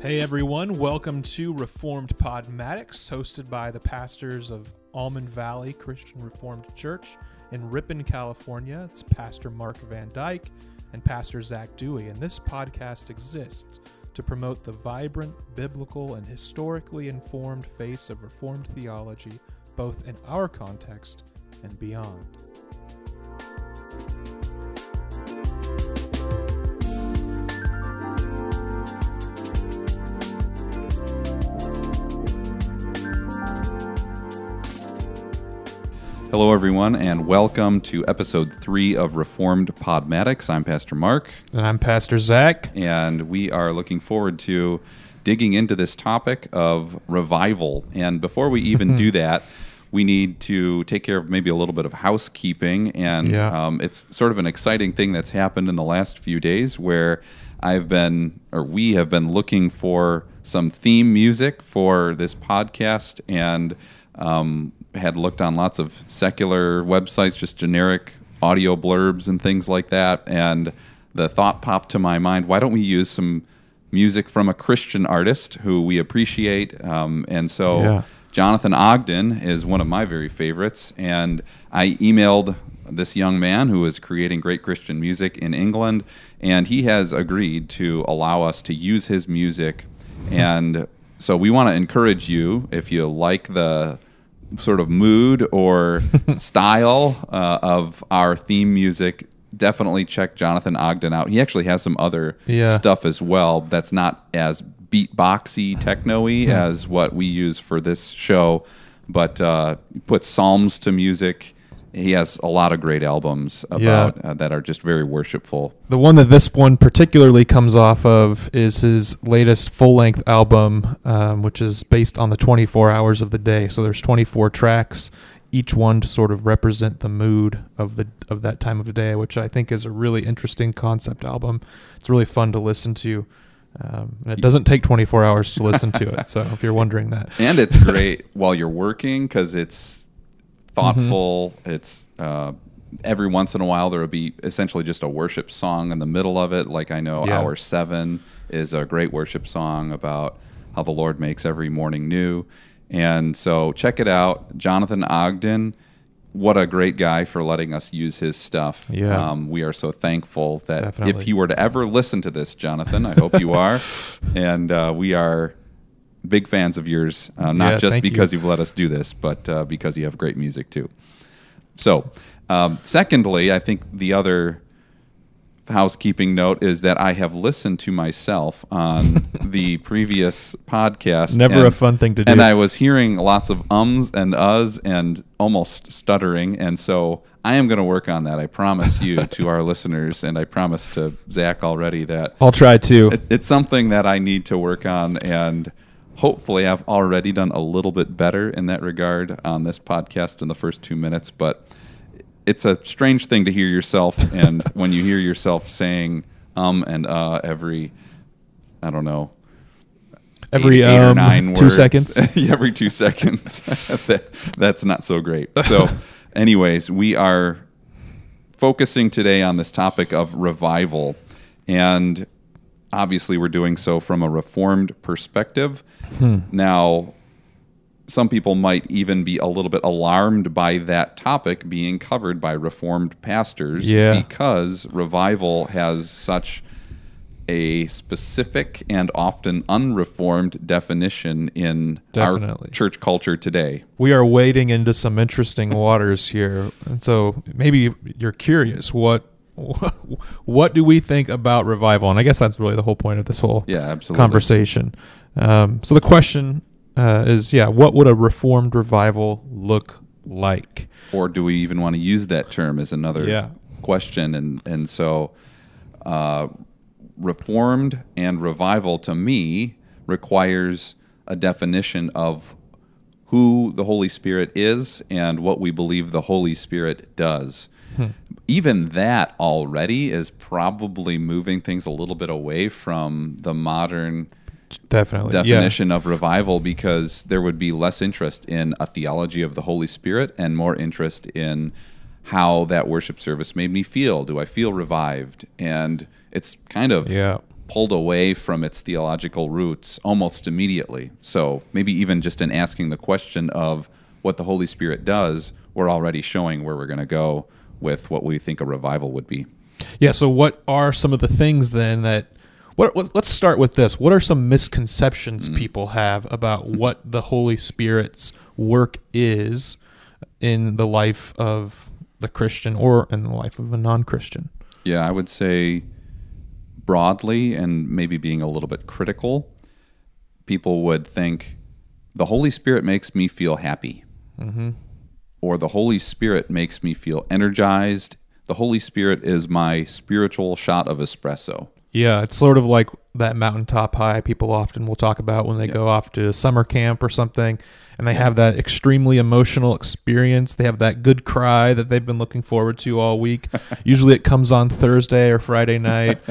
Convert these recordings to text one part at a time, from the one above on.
Hey everyone, welcome to Reformed Podmatics, hosted by the pastors of Almond Valley Christian Reformed Church in Ripon, California. It's Pastor Mark Van Dyke and Pastor Zach Dewey, and this podcast exists to promote the vibrant, biblical, and historically informed face of Reformed theology, both in our context and beyond. Hello, everyone, and welcome to episode three of Reformed Podmatics. I'm Pastor Mark, And I'm Pastor Zach. and we are looking forward to digging into this topic of revival. And before we even do that, we need to take care of maybe a little bit of housekeeping. And Yeah. um, it's sort of an exciting thing that's happened in the last few days where I've been, or we have been looking for some theme music for this podcast and um, had looked on lots of secular websites, just generic audio blurbs and things like that. And the thought popped to my mind why don't we use some music from a Christian artist who we appreciate? Um, and so. Yeah. Jonathan Ogden is one of my very favorites, and I emailed this young man who is creating great Christian music in England, and he has agreed to allow us to use his music. And so we want to encourage you if you like the sort of mood or style uh, of our theme music. Definitely check Jonathan Ogden out. He actually has some other Yeah. stuff as well that's not as beatboxy, techno-y Hmm. as what we use for this show, but uh, puts psalms to music. He has a lot of great albums about uh, that are just very worshipful. The one that this one particularly comes off of is his latest full length album, um, which is based on the 24 hours of the day. So there's 24 tracks, each one to sort of represent the mood of the of that time of the day, which I think is a really interesting concept album. It's really fun to listen to. Um, and it doesn't take 24 hours to listen to it. So if you're wondering that, and it's great while you're working because it's thoughtful. It's uh, every once in a while there will be essentially just a worship song in the middle of it. Like I know Yeah. Hour Seven is a great worship song about how the Lord makes every morning new. And so check it out, Jonathan Ogden. What a great guy for letting us use his stuff. Yeah. Um, we are so thankful that Definitely. if you were to ever listen to this, Jonathan, I hope you are. and uh, we are big fans of yours, uh, not Yeah, just because you. have let us do this, but uh, because you have great music too. So, um, secondly, I think the other housekeeping note is that I have listened to myself on the previous podcast. Never a fun thing to do. And I was hearing lots of ums and uhs and almost stuttering. And so I am going to work on that. I promise you to our listeners, and I promise to Zach already that I'll try to. it, it's something that I need to work on, and hopefully, I've already done a little bit better in that regard on this podcast in the first two minutes. But it's a strange thing to hear yourself, and when you hear yourself saying um and uh every, I don't know, Every eight, eight or um, nine two words. seconds. every two seconds. That- that's not so great. So, anyways, we are focusing today on this topic of revival, and obviously, we're doing so from a reformed perspective. Hmm. Now, some people might even be a little bit alarmed by that topic being covered by reformed pastors Yeah. because revival has such a specific and often unreformed definition in Definitely. our church culture today. we are wading into some interesting waters here, and so maybe you're curious what what do we think about revival? And I guess that's really the whole point of this whole Yeah, absolutely. conversation. Um, so the question uh, is, yeah, what would a reformed revival look like? Or do we even want to use that term is another Yeah. question. And, and so, uh, reformed and revival to me requires a definition of who the Holy Spirit is and what we believe the Holy Spirit does. Even that already is probably moving things a little bit away from the modern Definitely, definition of revival because there would be less interest in a theology of the Holy Spirit and more interest in how that worship service made me feel. Do I feel revived? And it's kind of Yeah, pulled away from its theological roots almost immediately. So maybe even just in asking the question of what the Holy Spirit does, we're already showing where we're going to go with what we think a revival would be. Yeah. So, what are some of the things then that? What, what, let's start with this. What are some misconceptions mm-hmm. people have about what the Holy Spirit's work is in the life of the Christian or in the life of a non-Christian? Yeah, I would say broadly and maybe being a little bit critical, people would think the Holy Spirit makes me feel happy. Mm-hmm. Or the Holy Spirit makes me feel energized. The Holy Spirit is my spiritual shot of espresso. Yeah, it's sort of like that mountaintop high people often will talk about when they go off to summer camp or something and they have that extremely emotional experience. They have that good cry that they've been looking forward to all week. Usually it comes on Thursday or Friday night.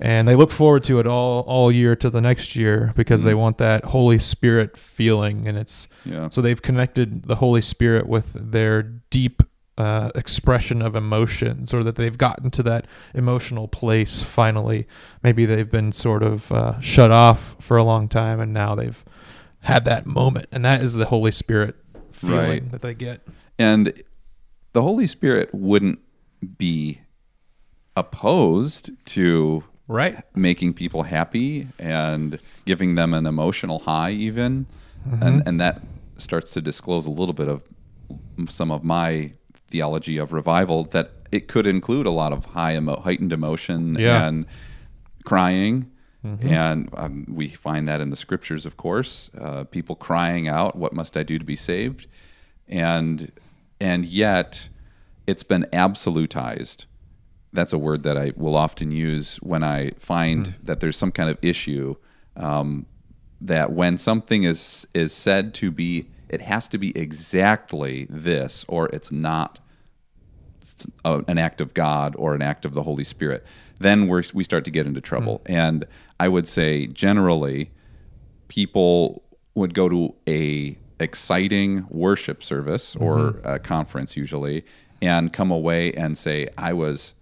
And they look forward to it all all year to the next year because they want that Holy Spirit feeling and it's Yeah. so they've connected the Holy Spirit with their deep uh, expression of emotions, or that they've gotten to that emotional place finally. Maybe they've been sort of uh, shut off for a long time, and now they've had that moment, and that is the Holy Spirit feeling Right. that they get. And the Holy Spirit wouldn't be opposed to Right? making people happy and giving them an emotional high even. And and that starts to disclose a little bit of some of my theology of revival that it could include a lot of high emo- heightened emotion Yeah. and crying. And um, we find that in the scriptures of course uh, people crying out what must i do to be saved? And and yet it's been absolutized that's a word that I will often use when I find mm-hmm. that there's some kind of issue. Um, that when something is is said to be, it has to be exactly this, or it's not a- an act of God or an act of the Holy Spirit. Then we're, we start to get into trouble. Mm. And I would say generally, people would go to a exciting worship service or mm-hmm. a conference usually and come away and say i was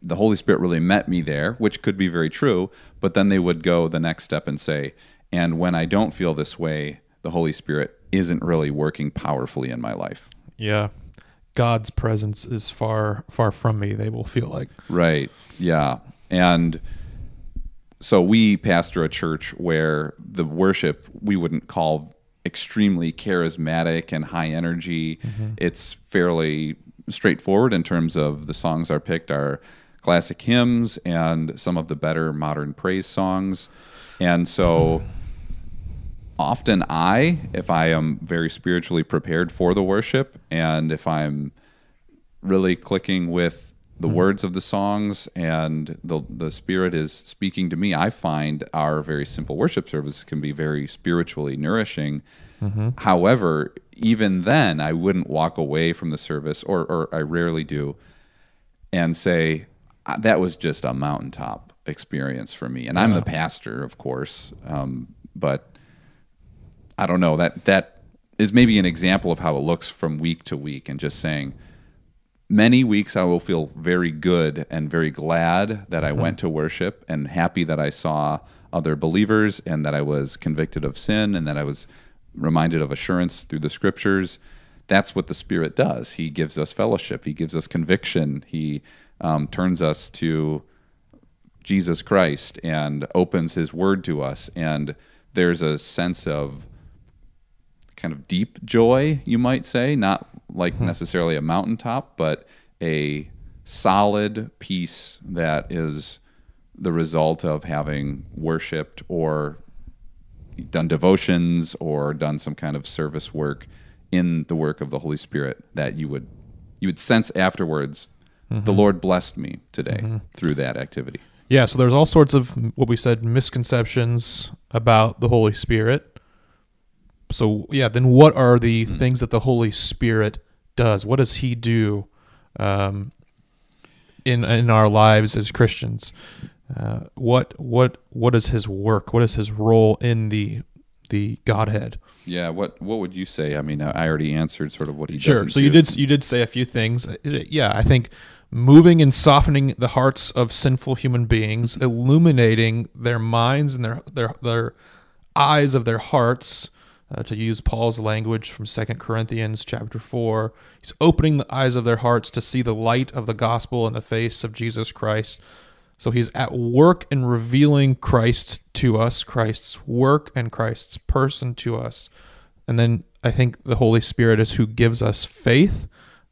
the holy spirit really met me there which could be very true but then they would go the next step and say and when i don't feel this way the holy spirit isn't really working powerfully in my life Yeah. God's presence is far far from me. They will feel like. Right. Yeah. And so we pastor a church where the worship we wouldn't call extremely charismatic and high energy. Mm-hmm. It's fairly straightforward in terms of the songs are picked are classic hymns and some of the better modern praise songs. And so often I, if I am very spiritually prepared for the worship and if I'm really clicking with the mm-hmm. words of the songs and the the spirit is speaking to me i find our very simple worship service can be very spiritually nourishing. Mm-hmm. However even then i wouldn't walk away from the service or or i rarely do and say "Ah, that was just a mountaintop experience for me and i'm the pastor of course um, but I don't know that that is maybe an example of how it looks from week to week, and just saying, many weeks I will feel very good and very glad that I went to worship and happy that I saw other believers and that I was convicted of sin and that I was reminded of assurance through the scriptures. That's what the Spirit does. He gives us fellowship. He gives us conviction. He um, turns us to Jesus Christ and opens his word to us. And there's a sense of kind of deep joy, you might say, not like necessarily a mountaintop, but a solid peace that is the result of having worshiped or done devotions or done some kind of service work in the work of the Holy Spirit that you would you would sense afterwards the Lord blessed me today through that activity. Yeah, so there's all sorts of what we said misconceptions about the Holy Spirit. So yeah, then what are the things that the Holy Spirit does? What does He do um, in in our lives as Christians? Uh, what what what is His work? What is His role in the the Godhead? Yeah, what what would you say? I mean, I already answered sort of what he. Sure. So you did you did say a few things. Uh, Yeah, I think moving and softening the hearts of sinful human beings, illuminating their minds and their their their eyes of their hearts. Uh, to use Paul's language from 2 Corinthians chapter 4, he's opening the eyes of their hearts to see the light of the gospel in the face of Jesus Christ. So he's at work in revealing Christ to us, Christ's work and Christ's person to us. And then I think the Holy Spirit is who gives us faith.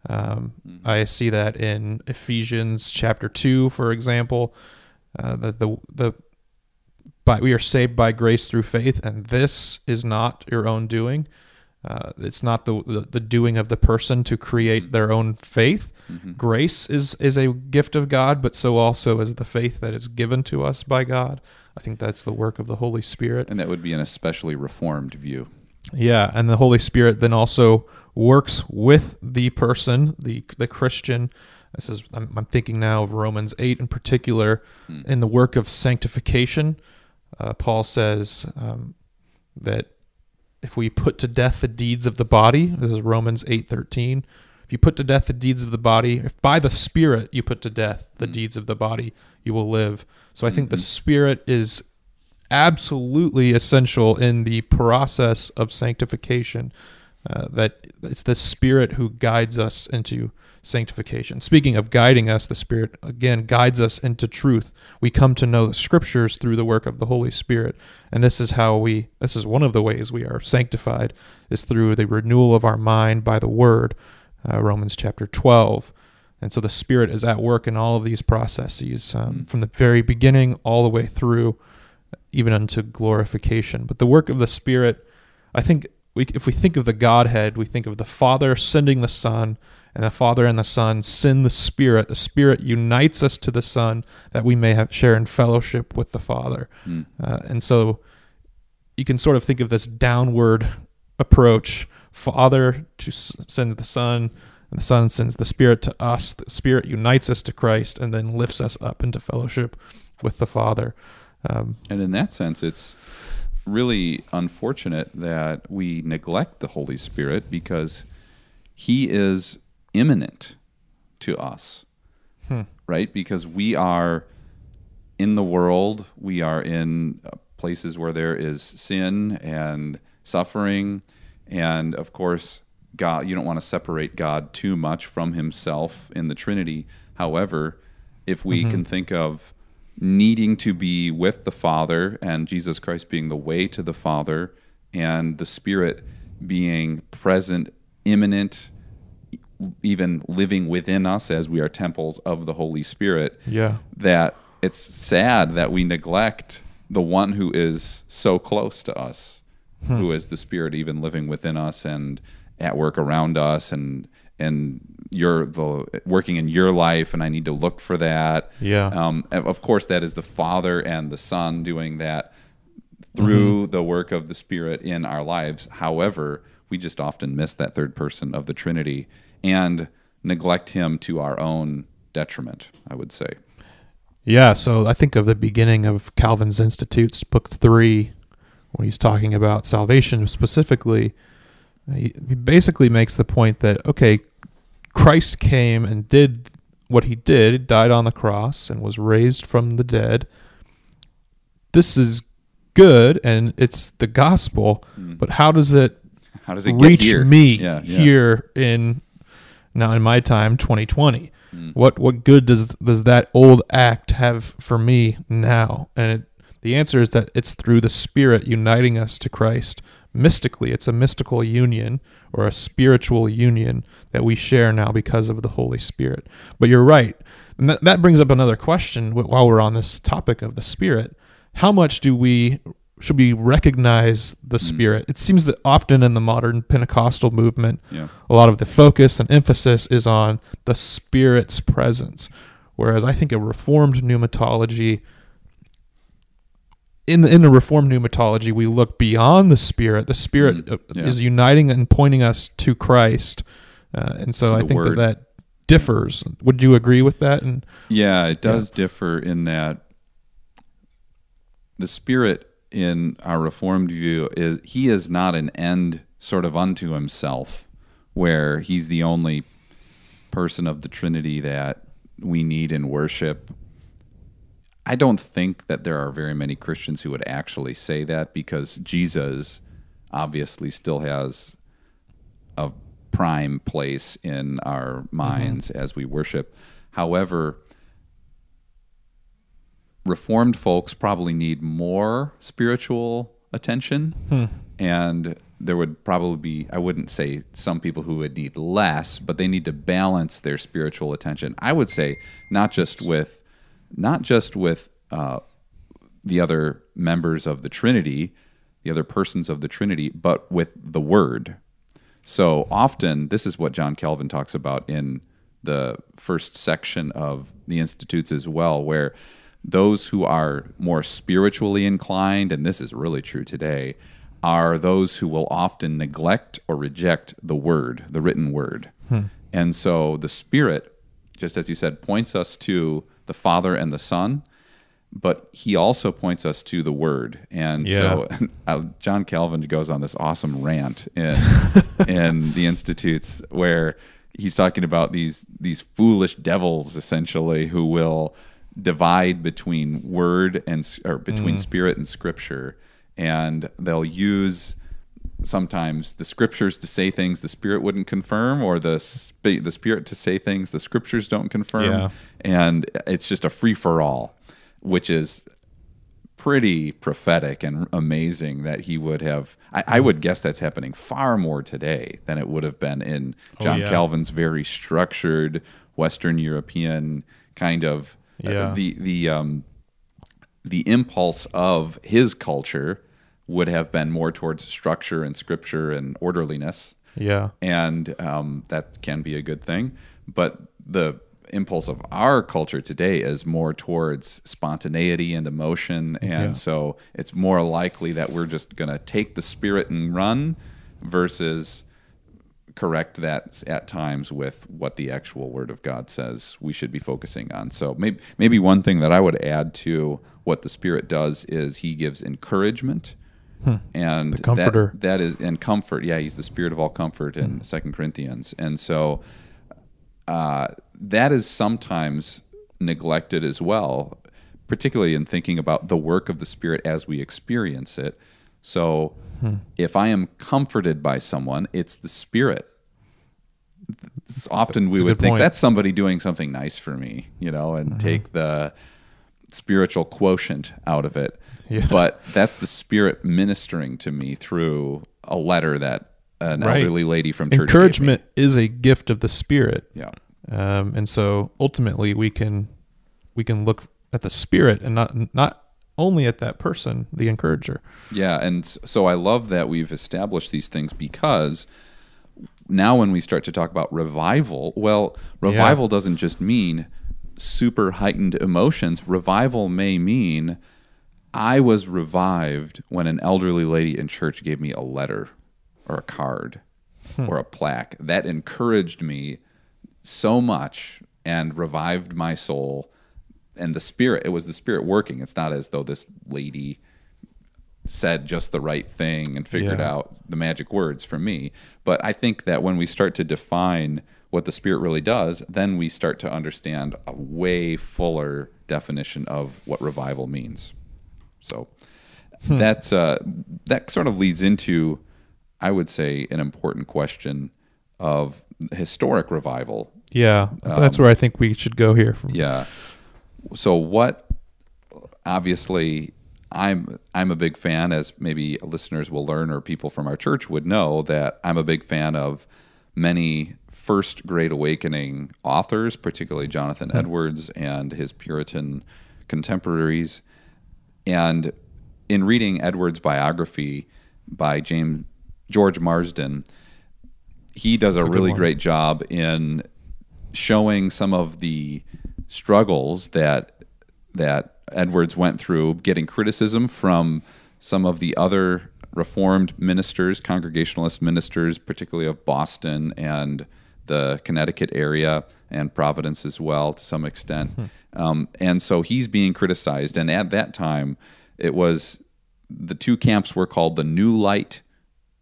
Um, mm-hmm. I see that in Ephesians chapter 2, for example, uh, that the, the by, we are saved by grace through faith, and this is not your own doing. Uh, it's not the, the, the doing of the person to create mm-hmm. their own faith. Mm-hmm. Grace is is a gift of God, but so also is the faith that is given to us by God. I think that's the work of the Holy Spirit, and that would be an especially reformed view. Yeah, and the Holy Spirit then also works with the person, the the Christian, this is I'm, I'm thinking now of Romans eight in particular, hmm. in the work of sanctification. Uh, Paul says um, that if we put to death the deeds of the body, this is Romans eight thirteen. If you put to death the deeds of the body, if by the Spirit you put to death the hmm. deeds of the body, you will live. So I think mm-hmm. the Spirit is absolutely essential in the process of sanctification. Uh, that it's the Spirit who guides us into sanctification. Speaking of guiding us, the Spirit again guides us into truth. We come to know the Scriptures through the work of the Holy Spirit, and this is how we. This is one of the ways we are sanctified is through the renewal of our mind by the Word. Uh, Romans chapter twelve. And so the Spirit is at work in all of these processes um, mm. from the very beginning all the way through, even unto glorification. But the work of the Spirit, I think, we, if we think of the Godhead, we think of the Father sending the Son, and the Father and the Son send the Spirit. The Spirit unites us to the Son that we may have share in fellowship with the Father. Mm. Uh, and so you can sort of think of this downward approach: Father to send the Son, and the Son sends the Spirit to us. The Spirit unites us to Christ, and then lifts us up into fellowship with the Father. Um, and in that sense, it's really unfortunate that we neglect the Holy Spirit because He is immanent to us, hmm. right? Because we are in the world, we are in uh, places where there is sin and suffering, and of course, God. You don't want to separate God too much from Himself in the Trinity. However, if we mm-hmm. can think of needing to be with the Father and Jesus Christ being the way to the Father and the Spirit being present, immanent, even living within us as we are temples of the Holy Spirit. Yeah. That it's sad that we neglect the one who is so close to us, hmm. who is the Spirit even living within us and at work around us and and you're the working in your life and I need to look for that. Yeah. Um, of course that is the Father and the Son doing that through mm-hmm. the work of the Spirit in our lives. However, we just often miss that third person of the Trinity and neglect him to our own detriment, I would say. Yeah, so I think of the beginning of Calvin's Institutes, book three, when he's talking about salvation specifically. He basically makes the point that, okay, Christ came and did what he did, died on the cross and was raised from the dead. This is good and it's the gospel, mm. but how does it how does it reach here? me yeah, yeah. here in now in my time 2020 mm. what what good does does that old act have for me now and it, the answer is that it's through the spirit uniting us to Christ mystically. It's a mystical union or a spiritual union that we share now because of the holy spirit. But you're right. And that, that brings up another question while we're on this topic of the spirit. How much do we should we recognize the mm. spirit? It seems that often in the modern pentecostal movement yeah. a lot of the focus and emphasis is on the spirit's presence. Whereas i think a reformed pneumatology in the in the reformed pneumatology we look beyond the spirit the spirit mm. yeah. is uniting and pointing us to christ uh, and so, so i think word. that that differs would you agree with that and yeah it does yeah. differ in that the spirit in our reformed view is he is not an end sort of unto himself where he's the only person of the trinity that we need in worship. I don't think that there are very many Christians who would actually say that because Jesus obviously still has a prime place in our mm-hmm. minds as we worship. However, reformed folks probably need more spiritual attention hmm. and there would probably be i wouldn't say some people who would need less but they need to balance their spiritual attention. I would say not just with not just with uh, the other members of the trinity the other persons of the trinity but with the word so often this is what john calvin talks about in the first section of the institutes as well where those who are more spiritually inclined, and this is really true today, are those who will often neglect or reject the word, the written word. And so the Spirit, just as you said, points us to the Father and the Son, but he also points us to the Word. And so uh, John Calvin goes on this awesome rant in, in the Institutes where he's talking about these these foolish devils essentially who will divide between word and or between spirit and scripture. And they'll use sometimes the scriptures to say things the spirit wouldn't confirm or the sp- the spirit to say things the scriptures don't confirm Yeah. and it's just a free for all which is pretty prophetic and amazing that he would have I, I would guess that's happening far more today than it would have been in John yeah. Calvin's very structured Western European kind of uh, the the um the impulse of his culture would have been more towards structure and scripture and orderliness Yeah. and um, that can be a good thing. But the impulse of our culture today is more towards spontaneity and emotion, and Yeah. so it's more likely that we're just going to take the spirit and run versus correct that at times with what the actual word of God says we should be focusing on. So maybe maybe one thing that I would add to what the spirit does is he gives encouragement and that- comforter. that is and comfort. Yeah, he's the spirit of all comfort in Hmm. Second Corinthians. And so uh, that is sometimes neglected as well, particularly in thinking about the work of the Spirit as we experience it. So, Hmm. if I am comforted by someone, it's the Spirit. It's often we That's a would think point. that's somebody doing something nice for me, you know, and Mm-hmm. take the spiritual quotient out of it. Yeah. But that's the Spirit ministering to me through a letter that an Right. elderly lady from church. Encouragement is a gift of the Spirit. Yeah. um, and so ultimately we can we can look at the spirit and not not only at that person the encourager Yeah, and so I love that we've established these things because now when we start to talk about revival, well, revival doesn't just mean super heightened emotions. Revival may mean I was revived when an elderly lady in church gave me a letter or a card hmm. or a plaque. That encouraged me so much and revived my soul and the spirit it was the spirit working it's not as though this lady said just the right thing and figured Yeah. out the magic words for me but i think that when we start to define what the spirit really does then we start to understand a way fuller definition of what revival means so hmm. that's uh, that sort of leads into i would say an important question of historic revival yeah that's um, where i think we should go here from yeah. So what? Obviously, I'm I'm a big fan, as maybe listeners will learn, or people from our church would know that I'm a big fan of many first Great Awakening authors, particularly Jonathan hmm. Edwards and his Puritan contemporaries. And in reading Edwards' biography by James George Marsden, he does a, a really great job in showing some of the struggles that that Edwards went through, getting criticism from some of the other Reformed ministers, Congregationalist ministers, particularly of Boston and the Connecticut area and Providence as well, to some extent. Um, and so he's being criticized. And at that time, it was the two camps were called the New Light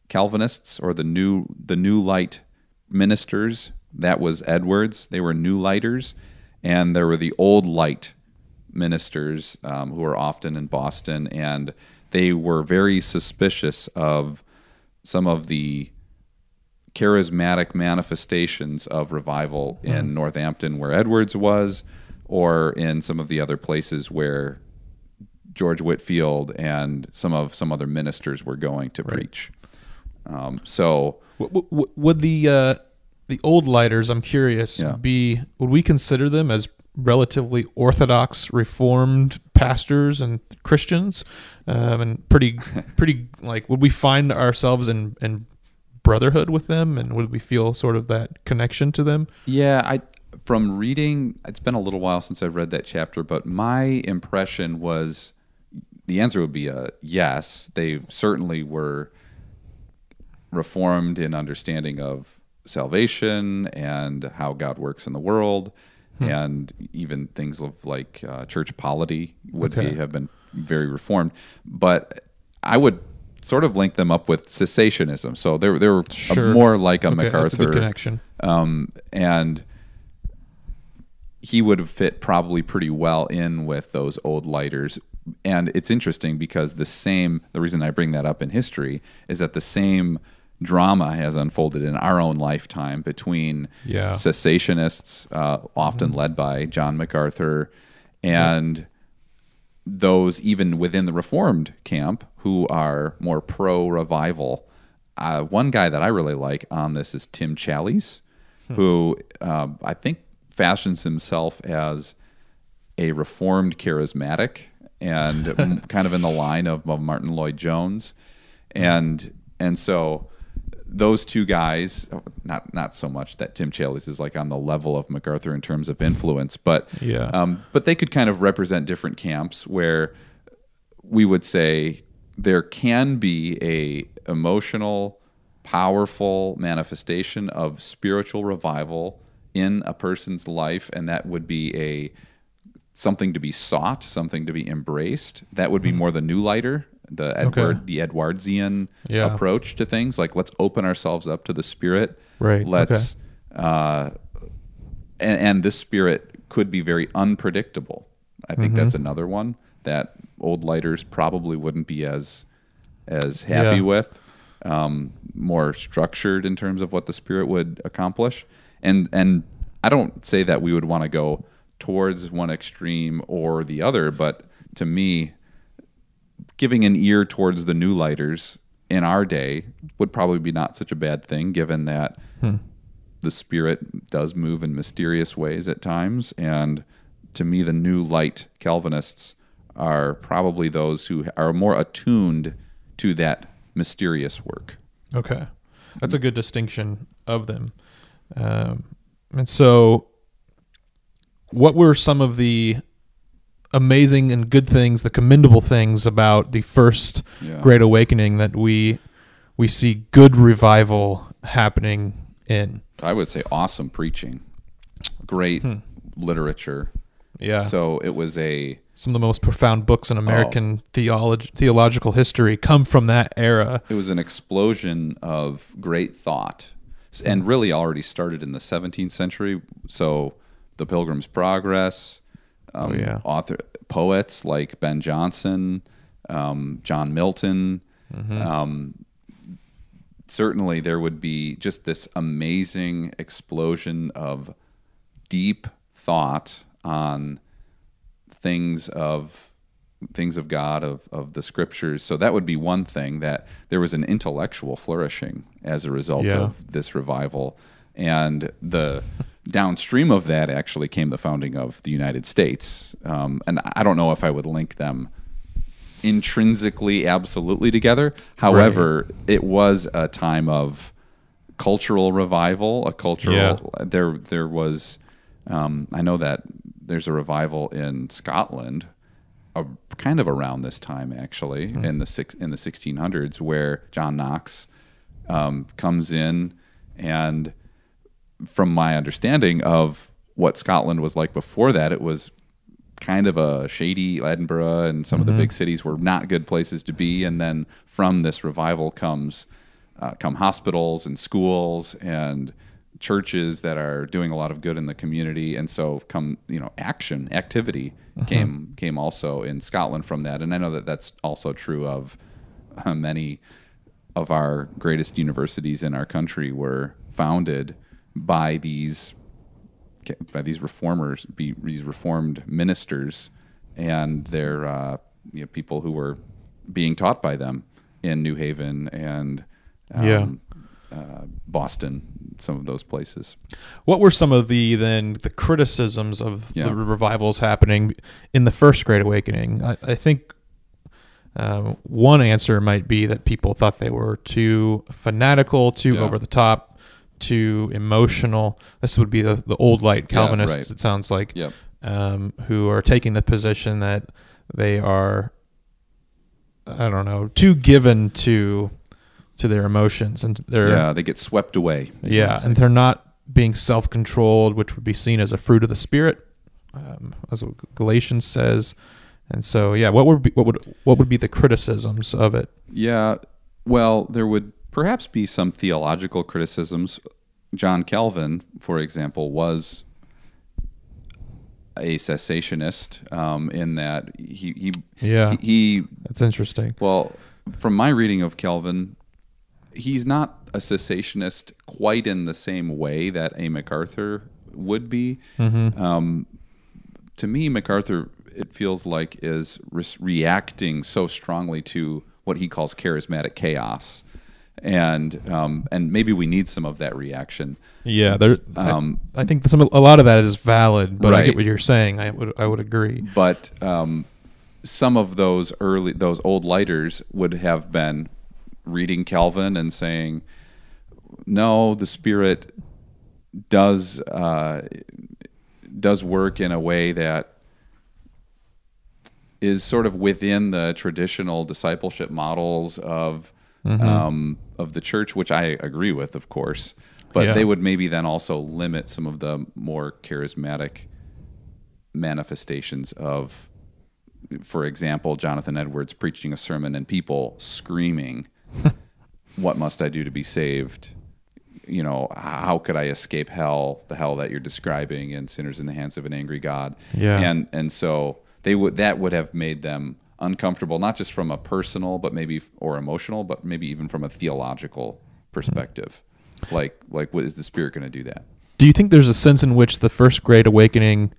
Calvinists or the new the New Light ministers. That was Edwards. They were New Lighters, and there were the old light ministers um, who were often in Boston, and they were very suspicious of some of the charismatic manifestations of revival in Northampton, where Edwards was, or in some of the other places where George Whitefield and some of some other ministers were going to preach. Um, so W- w- would the uh, the old lighters? I'm curious. Yeah. Be would we consider them as relatively orthodox, reformed pastors and Christians, um, and pretty pretty like would we find ourselves in in brotherhood with them, and would we feel sort of that connection to them? Yeah, I from reading, it's been a little while since I've read that chapter, but my impression was the answer would be a yes. They certainly were reformed in understanding of salvation and how God works in the world, and even things of like uh, church polity would Okay. be, have been very reformed. But I would sort of link them up with cessationism. So they were, they were a- more like a Okay, a MacArthur good connection. um, and he would have fit probably pretty well in with those old lighters. And it's interesting because the same, the reason I bring that up in history is that the same drama has unfolded in our own lifetime between Yeah. cessationists, uh, often led by John MacArthur, and those even within the Reformed camp who are more pro revival. Uh, one guy that I really like on this is Tim Challies, who um, I think fashions himself as a reformed charismatic and kind of in the line of, of Martyn Lloyd-Jones, and and so those two guys, not not so much that Tim Challies is like on the level of MacArthur in terms of influence, but Yeah. um, but they could kind of represent different camps where we would say there can be a emotional powerful manifestation of spiritual revival in a person's life and that would be a something to be sought something to be embraced that would be more the new lighter the edward the edwardsian Yeah. approach to things like let's open ourselves up to the spirit Right, let's uh and, and this spirit could be very unpredictable. I think that's another one that old lighters probably wouldn't be as as happy Yeah. with. Um, more structured in terms of what the spirit would accomplish, and and I don't say that we would want to go towards one extreme or the other, but to me, giving an ear towards the new lighters in our day would probably be not such a bad thing, given that hmm. the spirit does move in mysterious ways at times. And to me the new light calvinists are probably those who are more attuned to that mysterious work. Okay, that's a good distinction of them. Um, and so, what were some of the amazing and good things, the commendable things about the first Yeah. Great Awakening that we we see good revival happening in? i would say awesome preaching great literature Yeah, so it was a some of the most profound books in American theolog- theological history come from that era. it was an explosion of great thought and really already started in the 17th century so the pilgrim's progress um, Oh, yeah. author poets like ben jonson um, john milton Mm-hmm. um, certainly there would be just this amazing explosion of deep thought on things of things of God of of the scriptures. So that would be one thing that there was an intellectual flourishing as a result Yeah. of this revival, and the downstream of that actually came the founding of the United States. Um, and I don't know if I would link them intrinsically absolutely together. However, it was a time of cultural revival, a cultural there there was um, I know that there's a revival in Scotland uh, kind of around this time actually in the six in the 1600s where John Knox um, comes in and from my understanding of what Scotland was like before that it was kind of a shady Edinburgh and some of the big cities were not good places to be. And then from this revival comes uh, come hospitals and schools and churches that are doing a lot of good in the community, and so come you know action activity came came also in Scotland from that, and I know that that's also true of uh, many of our greatest universities in our country were founded by these by these reformers, be, these reformed ministers, and their uh, you know, people who were being taught by them in New Haven and um, Yeah. Uh, Boston, some of those places. What were some of the then the criticisms of Yeah. the revivals happening in the first Great Awakening? I, I think um, one answer might be that people thought they were too fanatical, too Yeah. over the top, too emotional. This would be the, the old light Calvinists. right. It sounds like Yep. um, who are taking the position that they are, I don't know, too given to to their emotions and their Yeah, they get swept away. yeah, and they're not being self-controlled, which would be seen as a fruit of the spirit, um, as what Galatians says. And so, yeah, what would be what would what would be the criticisms of it? Yeah, well, there would perhaps be some theological criticisms. John Calvin, for example, was a cessationist um, in that he he, Yeah. he he That's interesting. well from my reading of Calvin, he's not a cessationist quite in the same way that a MacArthur would be. Um, to me, MacArthur, it feels like, is re- reacting so strongly to what he calls charismatic chaos, and um, and maybe we need some of that reaction. Yeah, there. Um, I, I think some a lot of that is valid, but I get what you're saying. I would I would agree. but um, some of those early those old lighters would have been reading Calvin and saying, "No, the Spirit does uh, does work in a way that is sort of within the traditional discipleship models of um, of the church, which I agree with, of course." But Yeah. they would maybe then also limit some of the more charismatic manifestations of for example jonathan edwards preaching a sermon and people screaming what must i do to be saved? You know how could i escape hell the hell that you're describing and sinners in the hands of an angry god? Yeah. and and so they would that would have made them uncomfortable not just from a personal but maybe or emotional but maybe even from a theological perspective. Hmm. Like like what is the spirit going to do that? Do you think there's a sense in which the first Great Awakening,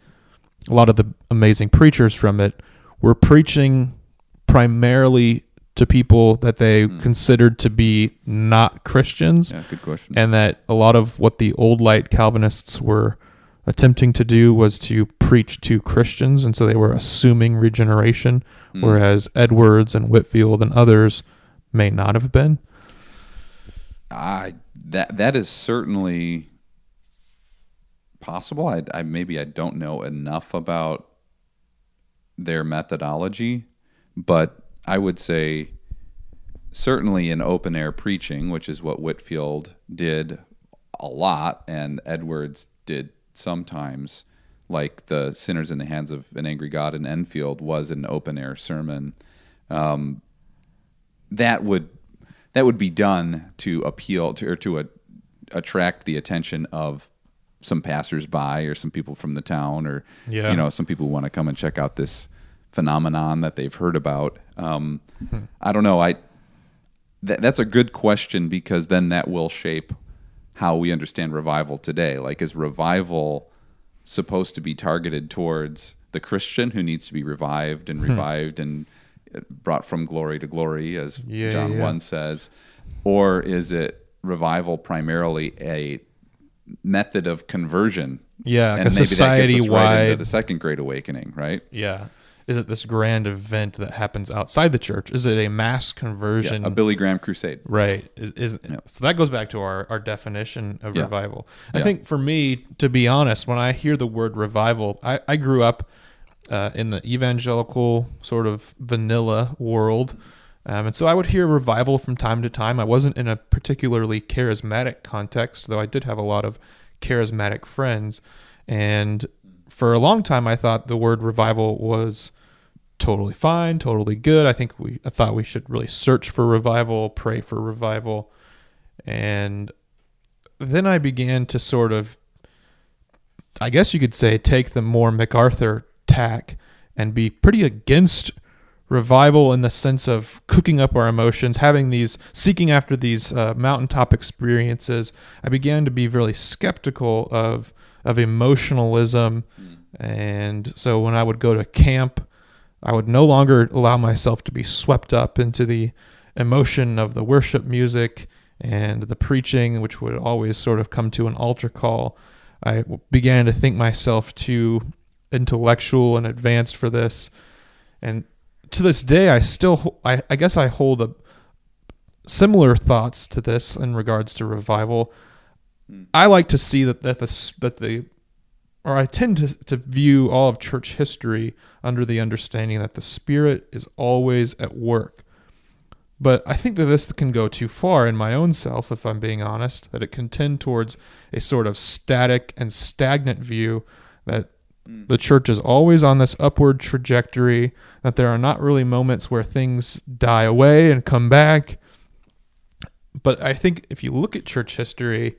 a lot of the amazing preachers from it, were preaching primarily to people that they hmm. considered to be not Christians? yeah good question and that a lot of what the old light Calvinists were attempting to do was to preach to Christians, and so they were assuming regeneration, hmm. whereas Edwards and Whitefield and others may not have been. I that that is certainly possible. I, I maybe I don't know enough about their methodology, but I would say certainly in open air preaching, which is what Whitefield did a lot, and Edwards did sometimes. Like the sinners in the hands of an angry God in Enfield was an open air sermon. Um, that would that would be done to appeal to or to a, attract the attention of some passersby or some people from the town or Yeah. you know some people who want to come and check out this phenomenon that they've heard about. Um, I don't know. I that, that's a good question because then that will shape how we understand revival today. Like, is revival supposed to be targeted towards the Christian who needs to be revived and revived and uh, brought from glory to glory, as Yeah, John yeah. 1 says? Or is it revival primarily a method of conversion? Yeah, and maybe that gets us right society-wide- into the second great awakening, right? Yeah. Is it this grand event that happens outside the church? Is it a mass conversion? A Billy Graham crusade. Right. Is, is so that goes back to our, our definition of Yeah. revival. I Yeah. think for me, to be honest, when I hear the word revival, I, I grew up uh, in the evangelical sort of vanilla world. Um, and so I would hear revival from time to time. I wasn't in a particularly charismatic context, though I did have a lot of charismatic friends. And for a long time, I thought the word revival was totally fine, totally good. I think we I thought we should really search for revival, pray for revival. And then I began to sort of, I guess you could say, take the more MacArthur tack and be pretty against revival in the sense of cooking up our emotions, having these, seeking after these uh, mountaintop experiences. I began to be really skeptical of of emotionalism, and so when I would go to camp, I would no longer allow myself to be swept up into the emotion of the worship music and the preaching, which would always sort of come to an altar call. I began to think myself too intellectual and advanced for this, and to this day, I still, I, I guess, I hold a similar thoughts to this in regards to revival. I like to see that that the that the or I tend to, to view all of church history under the understanding that the Spirit is always at work. But I think that this can go too far in my own self, if I'm being honest, that it can tend towards a sort of static and stagnant view that mm. the church is always on this upward trajectory, that there are not really moments where things die away and come back. But I think if you look at church history,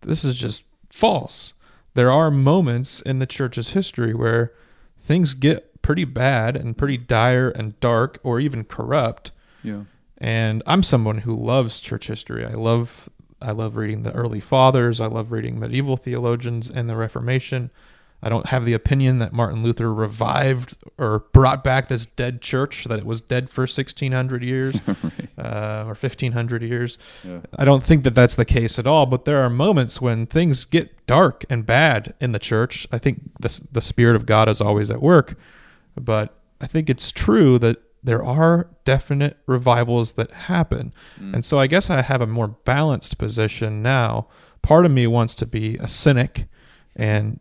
this is just false. There are moments in the church's history where things get pretty bad and pretty dire and dark or even corrupt. Yeah. And I'm someone who loves church history. I love I love reading the early fathers. I love reading medieval theologians and the Reformation. I don't have the opinion that Martin Luther revived or brought back this dead church, that it was dead for 1600 years uh, or 1500 years. Yeah. I don't think that that's the case at all, but there are moments when things get dark and bad in the church. I think the, the Spirit of God is always at work, but I think it's true that there are definite revivals that happen. And so I guess I have a more balanced position now. Part of me wants to be a cynic and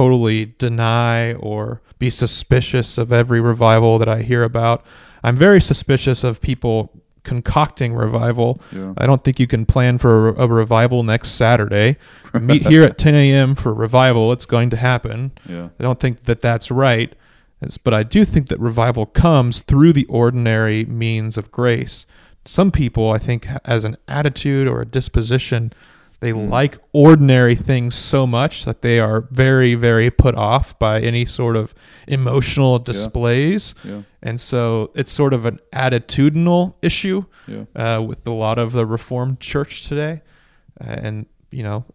totally deny or be suspicious of every revival that I hear about. I'm very suspicious of people concocting revival. Yeah. I don't think you can plan for a, a revival next Saturday. Meet here at 10 a.m. for revival. It's going to happen. Yeah. I don't think that that's right. It's- But I do think that revival comes through the ordinary means of grace. Some people, I think, as an attitude or a disposition, they like ordinary things so much that they are very, very put off by any sort of emotional displays. Yeah. And so it's sort of an attitudinal issue Yeah. uh, with a lot of the Reformed Church today. Uh, and, you know,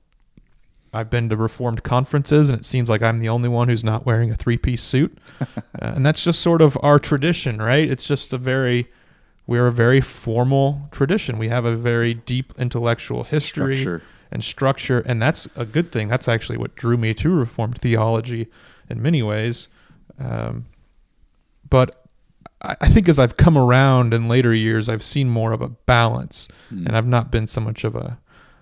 I've been to Reformed conferences, and it seems like I'm the only one who's not wearing a three piece suit. uh, and that's just sort of our tradition, right? It's just a very, we're a very formal tradition. We have a very deep intellectual history Structure. And structure, and that's a good thing. That's actually what drew me to Reformed theology in many ways. Um, but I, I think as I've come around in later years, I've seen more of a balance, Hmm. and I've not been so much of a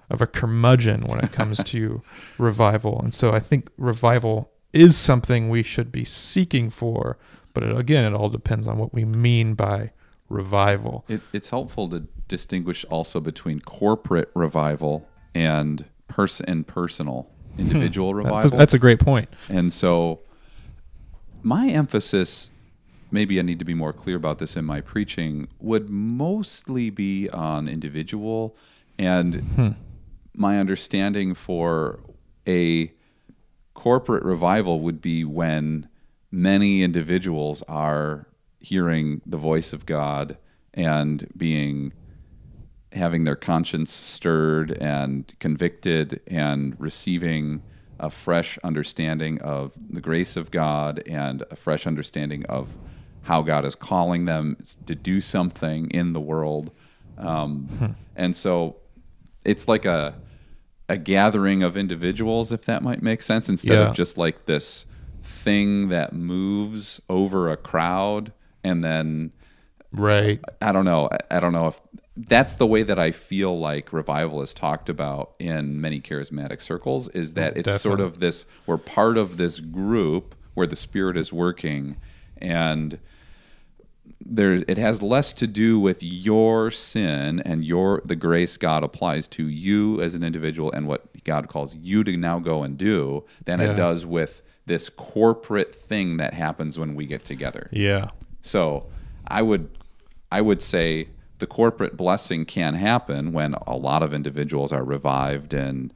of a curmudgeon when it comes to revival. And so I think revival is something we should be seeking for. But it, again, it all depends on what we mean by revival. It, it's helpful to distinguish also between corporate revival and person and personal hmm. individual That- revival. that's a great point. And so, my emphasis, maybe I need to be more clear about this in my preaching, would mostly be on individual. And hmm. my understanding for a corporate revival would be when many individuals are hearing the voice of God and being having their conscience stirred and convicted and receiving a fresh understanding of the grace of God and a fresh understanding of how God is calling them to do something in the world. Um, and so it's like a a gathering of individuals, if that might make sense, instead Yeah. of just like this thing that moves over a crowd and then Right. I don't know. I- I don't know if that's the way that I feel like revival is talked about in many charismatic circles is that it's sort of this we're part of this group where the spirit is working and there it has less to do with your sin and your the grace God applies to you as an individual and what God calls you to now go and do than Yeah. it does with this corporate thing that happens when we get together. Yeah. So I would I would say the corporate blessing can happen when a lot of individuals are revived and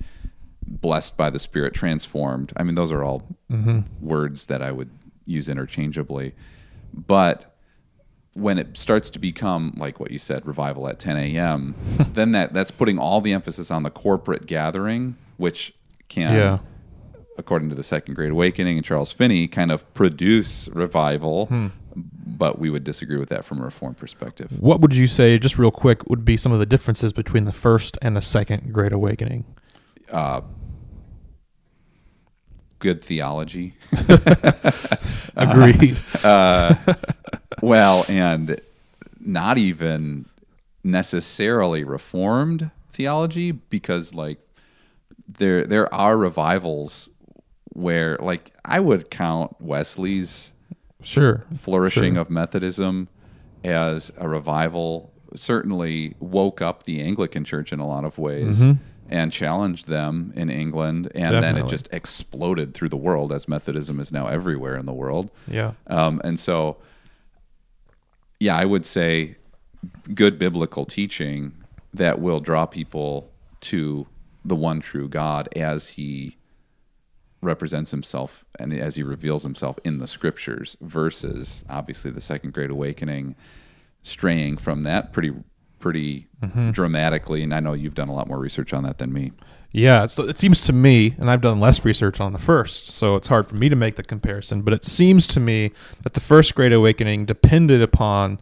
blessed by the Spirit, transformed. I mean, those are all mm-hmm. words that I would use interchangeably. But when it starts to become like what you said, revival at 10 a.m., then that that's putting all the emphasis on the corporate gathering, which can, Yeah. according to the Second Great Awakening and Charles Finney, kind of produce revival. Hmm. But we would disagree with that from a reform perspective. What would you say, just real quick, would be some of the differences between the first and the second Great Awakening? Uh, good theology. Agreed. Uh, well, and not even necessarily reformed theology because like there there are revivals where like I would count Wesley's sure. flourishing Sure. of Methodism as a revival certainly woke up the Anglican Church in a lot of ways and challenged them in England and then it just exploded through the world as Methodism is now everywhere in the world. Yeah. Um, and so, yeah, I would say good biblical teaching that will draw people to the one true God as he represents himself and as he reveals himself in the scriptures versus obviously the second great awakening straying from that pretty pretty dramatically and I know you've done a lot more research on that than me. Yeah, so it seems to me, and I've done less research on the first, so it's hard for me to make the comparison, but it seems to me that the first Great Awakening depended upon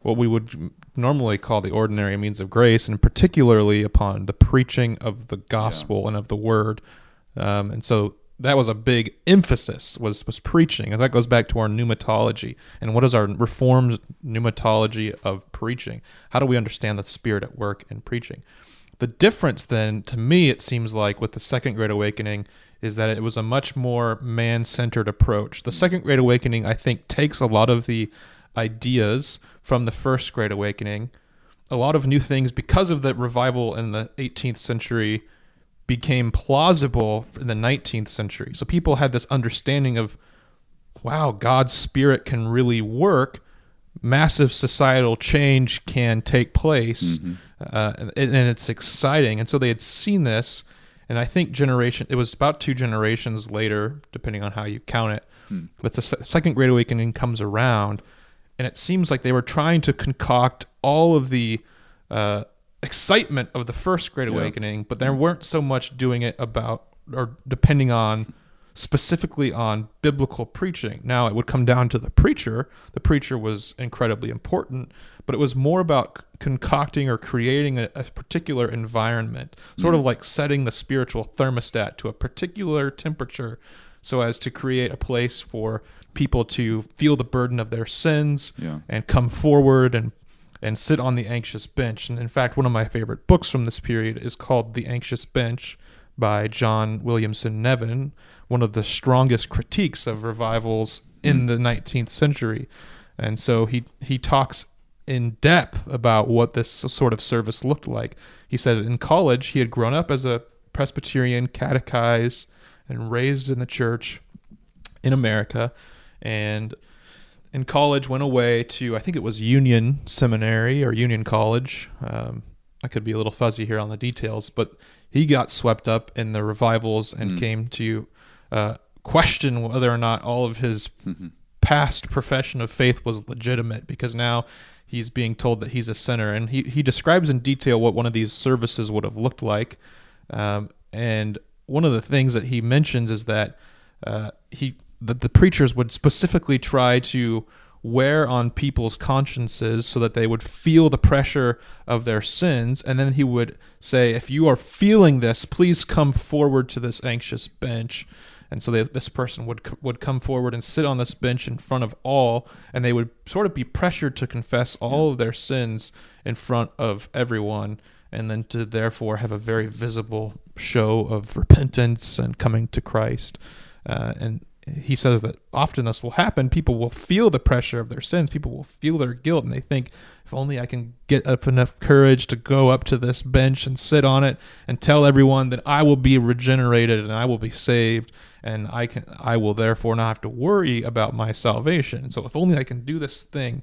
what we would normally call the ordinary means of grace, and particularly upon the preaching of the gospel and of the word. Um, and so that was a big emphasis was was preaching, and that goes back to our pneumatology. And what is our reformed pneumatology of preaching? How do we understand the Spirit at work in preaching? The difference, then, to me, it seems like with the Second Great Awakening, is that it was a much more man centered approach. The Second Great Awakening, I think, takes a lot of the ideas from the First Great Awakening, a lot of new things because of the revival in the 18th century became plausible in the 19th century. So people had this understanding of, wow, God's Spirit can really work. Massive societal change can take place, uh, and, and it's exciting. And so they had seen this, and I think generation. It was about two generations later, depending on how you count it. But the second Great Awakening comes around, and it seems like they were trying to concoct all of the uh, excitement of the first Great Awakening, but there mm-hmm. weren't so much doing it about or depending on specifically on biblical preaching. Now, it would come down to the preacher. The preacher was incredibly important, but it was more about concocting or creating a, a particular environment, sort of mm-hmm. like setting the spiritual thermostat to a particular temperature so as to create a place for people to feel the burden of their sins Yeah. and come forward and and sit on the anxious bench. And in fact, one of my favorite books from this period is called The Anxious Bench by John Williamson Nevin, one of the strongest critiques of revivals in hmm. the 19th century. And so he he talks in depth about what this sort of service looked like. He said in college he had grown up as a Presbyterian, catechized and raised in the church in America, and in college went away to I think it was Union Seminary or Union College. Um, I could be a little fuzzy here on the details, but he got swept up in the revivals and came to uh, question whether or not all of his past profession of faith was legitimate because now he's being told that he's a sinner. And he, he describes in detail what one of these services would have looked like. Um, and one of the things that he mentions is that uh, he that the preachers would specifically try to wear on people's consciences so that they would feel the pressure of their sins. And then he would say if you are feeling this please come forward to this anxious bench. And so they, this person would would come forward and sit on this bench in front of all and they would sort of be pressured to confess all of their sins in front of everyone and then to therefore have a very visible show of repentance and coming to Christ. Uh, and he says that often this will happen. People will feel the pressure of their sins. People will feel their guilt, and they think, if only I can get up enough courage to go up to this bench and sit on it and tell everyone that I will be regenerated and I will be saved, and I can, I will therefore not have to worry about my salvation. So if only I can do this thing,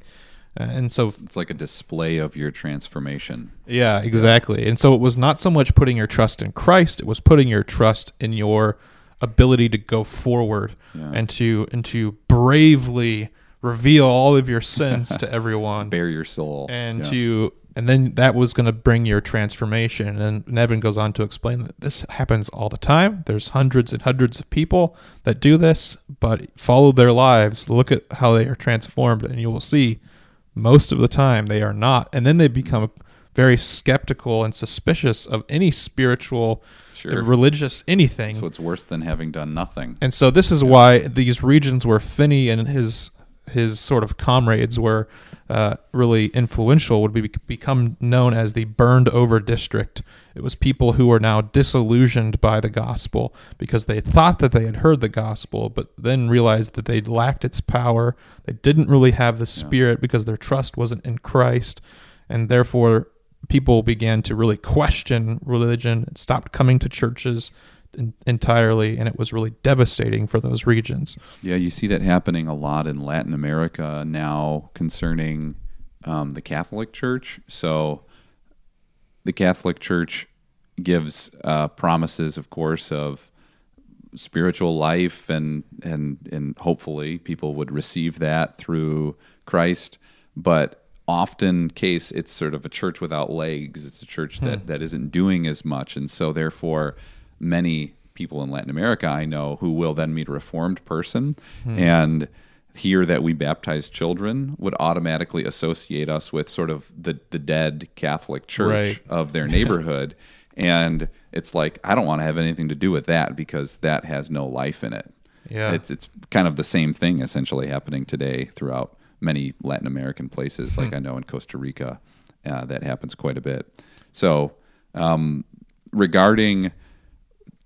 And so It's like a display of your transformation. Yeah, exactly. And so it was not so much putting your trust in Christ, it was putting your trust in your ability to go forward Yeah. and to and to bravely reveal all of your sins to everyone Bare your soul. and Yeah. to and then that was going to bring your transformation and Nevin goes on to explain that this happens all the time there's hundreds and hundreds of people that do this but follow their lives look at how they are transformed and you will see most of the time they are not and then they become very skeptical and suspicious of any spiritual Sure. religious anything So it's worse than having done nothing. and so this is why these regions where Finney and his his sort of comrades were uh, really influential would be, become known as the burned over district. It was people who were now disillusioned by the gospel because they thought that they had heard the gospel, but then realized that they lacked its power. They didn't really have the spirit because their trust wasn't in Christ, and therefore people began to really question religion and stopped coming to churches en- entirely, and it was really devastating for those regions. Yeah, you see that happening a lot in Latin America now concerning um, the Catholic Church. So the Catholic Church gives uh, promises, of course, of spiritual life, and and and hopefully people would receive that through Christ. But often case it's sort of a church without legs. It's a church that hmm. that isn't doing as much, and so therefore many people in Latin America I know who will then meet a reformed person hmm. and hear that we baptize children would automatically associate us with sort of the the dead Catholic church Right. of their neighborhood and it's like I don't want to have anything to do with that because that has no life in it. Yeah. It's it's kind of the same thing essentially happening today throughout many Latin American places like I know in Costa Rica uh, that happens quite a bit. So um, regarding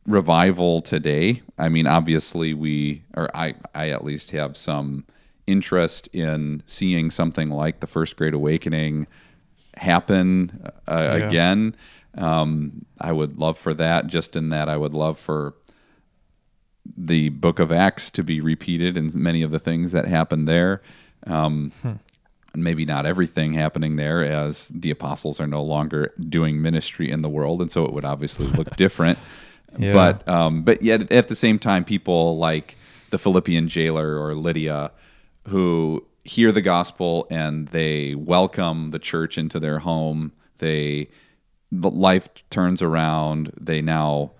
revival today, I mean, obviously we, or I, I at least have some interest in seeing something like the First Great Awakening happen uh, again. Um, I would love for that. Just in that, I would love for the Book of Acts to be repeated and many of the things that happened there. Um, and maybe not everything happening there as the apostles are no longer doing ministry in the world. And so it would obviously look different. Yeah. but um, but yet at the same time people like the philippian jailer or lydia who hear the gospel and they welcome the church into their home. They the life turns around. They now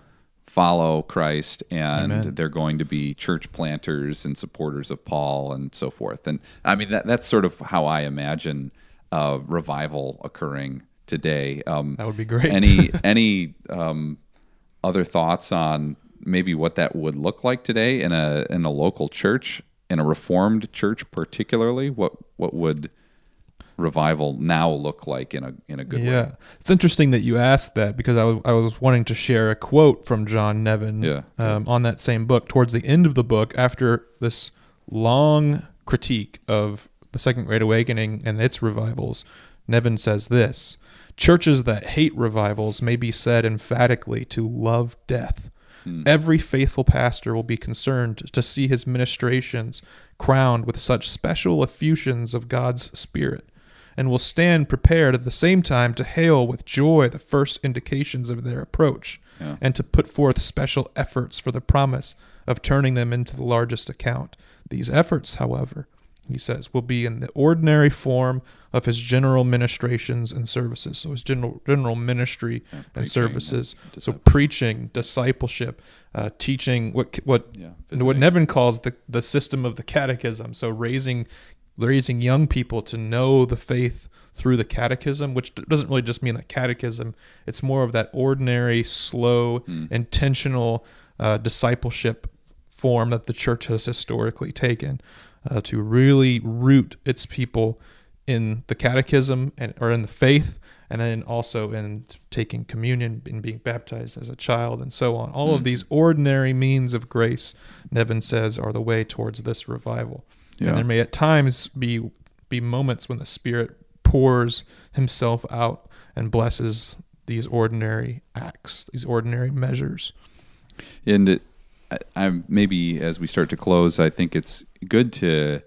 follow christ and Amen. they're going to be church planters and supporters of Paul and so forth. And I mean, that, that's sort of how I imagine uh, revival occurring today. Um, That would be great. any any um, other thoughts on maybe what that would look like today in a in a local church, in a Reformed church, particularly? What what would revival now look like in a in a good yeah, way? it's interesting that you asked that because I was I was wanting to share a quote from John Nevin Yeah. um, on that same book. Towards the end of the book, after this long critique of the Second Great Awakening and its revivals, Nevin says this: Churches that hate revivals may be said emphatically to love death. Every faithful pastor will be concerned to see his ministrations crowned with such special effusions of God's Spirit and will stand prepared at the same time to hail with joy the first indications of their approach, Yeah. and to put forth special efforts for the promise of turning them into the largest account. These efforts, however, he says, will be in the ordinary form of his general ministrations and services. So his general general ministry preaching and services. and so preaching, discipleship, uh, teaching what what Yeah, what. Nevin calls the the system of the catechism. So raising raising young people to know the faith through the catechism, which doesn't really just mean the catechism. It's more of that ordinary, slow, intentional uh, discipleship form that the church has historically taken uh, to really root its people in the catechism and or in the faith and then also in taking communion and being baptized as a child and so on. All of these ordinary means of grace nevin says are the way towards this revival Yeah. and there may at times be be moments when the spirit pours himself out and blesses these ordinary acts these ordinary measures And it, I, I'm maybe as we start to close, I think it's good to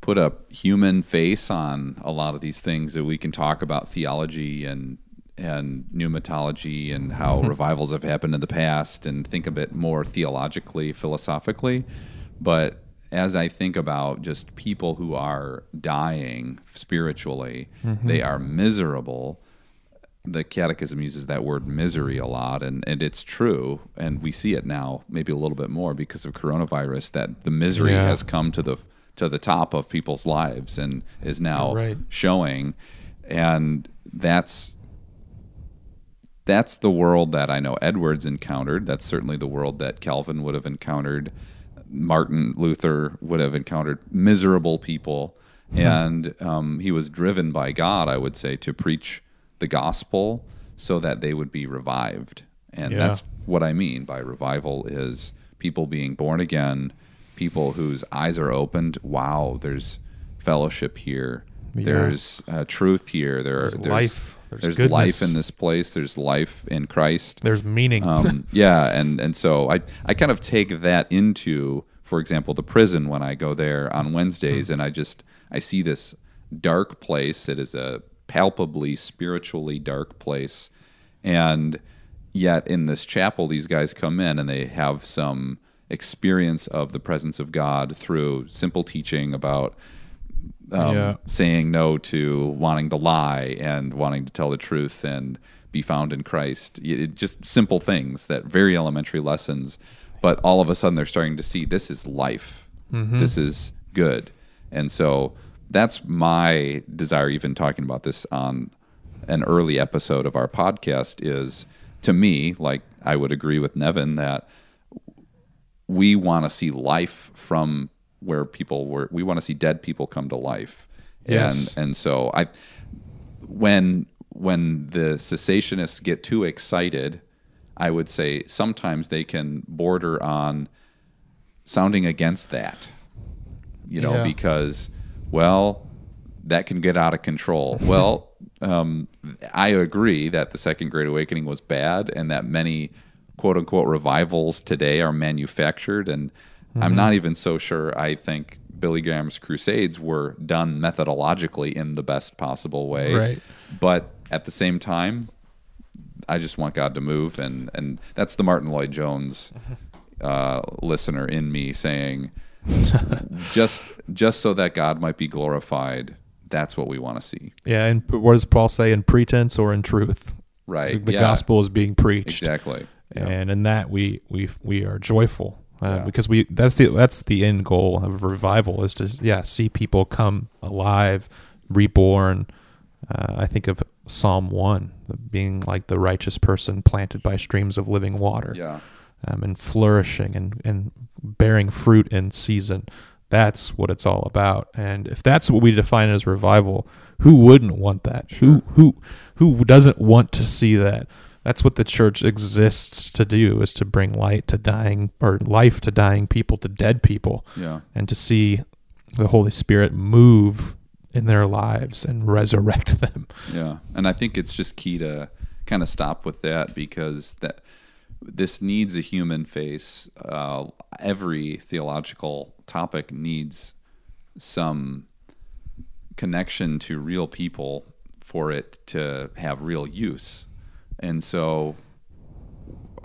put a human face on a lot of these things that we can talk about theology and and pneumatology and how revivals have happened in the past and think a bit more theologically, philosophically. But as I think about just people who are dying spiritually, mm-hmm. they are miserable. The Catechism uses that word misery a lot, and, and it's true. And we see it now, maybe a little bit more because of coronavirus, that the misery Yeah. has come to the to the top of people's lives and is now Right. showing. And that's that's the world that I know Edwards encountered. That's certainly the world that Calvin would have encountered. Martin Luther would have encountered miserable people, and um, he was driven by God, I would say, to preach the gospel so that they would be revived. And Yeah. that's what I mean by revival is people being born again, people whose eyes are opened. Wow, there's fellowship here. Yeah. There's uh, truth here. There, There's there's life. There's There's, goodness. life in this place. There's life in Christ. There's meaning. Um, yeah, and and so I I kind of take that into, for example, the prison when I go there on Wednesdays, Hmm. and I just I see this dark place. It is a palpably spiritually dark place, and yet in this chapel, these guys come in and they have some experience of the presence of God through simple teaching about um, Yeah. saying no to wanting to lie and wanting to tell the truth and be found in Christ. It, just simple things that very elementary lessons, but all of a sudden they're starting to see this is life. This is good. And so that's my desire, even talking about this on an early episode of our podcast, is to me, like I would agree with Nevin, that we want to see life from where people were we want to see dead people come to life Yes. and and so i when when the cessationists get too excited i would say sometimes they can border on sounding against that you know Yeah. because well that can get out of control well um, i agree that the second great awakening was bad and that many quote unquote revivals today are manufactured and Mm-hmm. i'm not even so sure i think billy graham's crusades were done methodologically in the best possible way Right. but at the same time I just want God to move, and and that's the Martyn Lloyd-Jones uh, listener in me saying, just just so that God might be glorified. That's what we want to see, yeah, and what does Paul say? In pretense or in truth? right? The, the Yeah, gospel is being preached. exactly. Yeah. and in that we we we are joyful uh, Yeah. because we that's the that's the end goal of revival is to yeah see people come alive reborn. Uh, i think of psalm 1 being like the righteous person planted by streams of living water yeah, um, and flourishing and, and bearing fruit in season. That's what it's all about. And if that's what we define as revival who wouldn't want that? Who who who doesn't want to see that that's what the church exists to do is to bring light to dying or life to dying people to dead people yeah, and to see the holy spirit move in their lives and resurrect them yeah. And I think it's just key to kind of stop with that because that this needs a human face. Uh, every theological topic needs some connection to real people for it to have real use. And so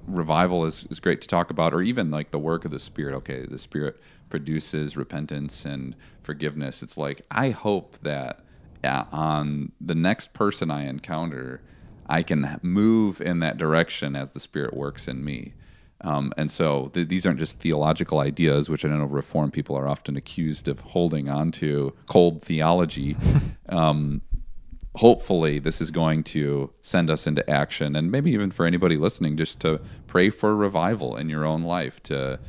revival is, is great to talk about, or even like the work of the Spirit. Okay, the Spirit produces repentance and forgiveness. It's like, I hope that uh, on the next person I encounter, I can move in that direction as the Spirit works in me. Um, and so th- these aren't just theological ideas, which I know Reformed people are often accused of holding on to cold theology. um, hopefully this is going to send us into action and maybe even for anybody listening just to pray for revival in your own life to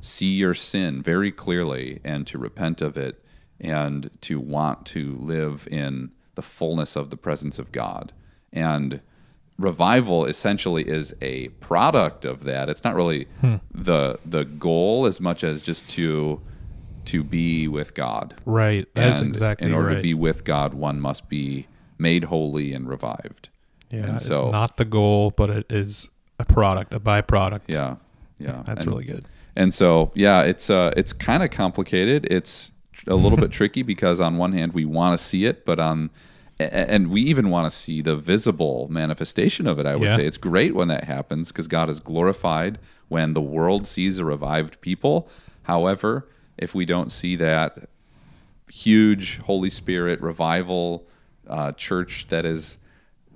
see your sin very clearly and to repent of it and to want to live in the fullness of the presence of God. And revival essentially is a product of that. It's not really hmm. the the goal as much as just to to be with God. Right. That's and exactly in order right. to be with God, one must be made holy and revived. yeah and it's so- not the goal but it is a product a byproduct Yeah, yeah, that's and, really good And so, yeah, it's uh, it's kind of complicated. It's a little bit tricky because on one hand we want to see it, but on and we even want to see the visible manifestation of it. I would Yeah. say it's great when that happens because God is glorified when the world sees a revived people. However, if we don't see that huge Holy Spirit revival uh, church that is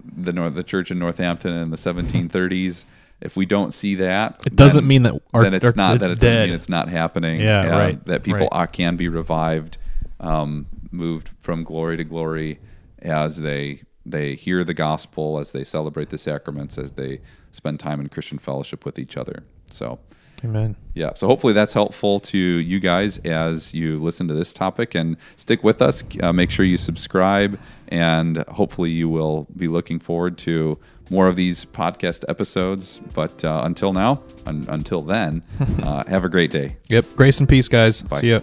the North, the church in Northampton in the 1730s. If we don't see that, It doesn't then- mean that our- then it's our- not it's that it doesn't dead. mean it's not happening. Yeah, right, That people right. are, can be revived, um, moved from glory to glory as they they hear the gospel, as they celebrate the sacraments, as they spend time in Christian fellowship with each other. So. Amen. Yeah, so hopefully that's helpful to you guys as you listen to this topic and stick with us. Uh, make sure you subscribe, and hopefully you will be looking forward to more of these podcast episodes. But uh, until now, un- until then, uh, have a great day. Yep. Grace and peace, guys. Bye. See ya.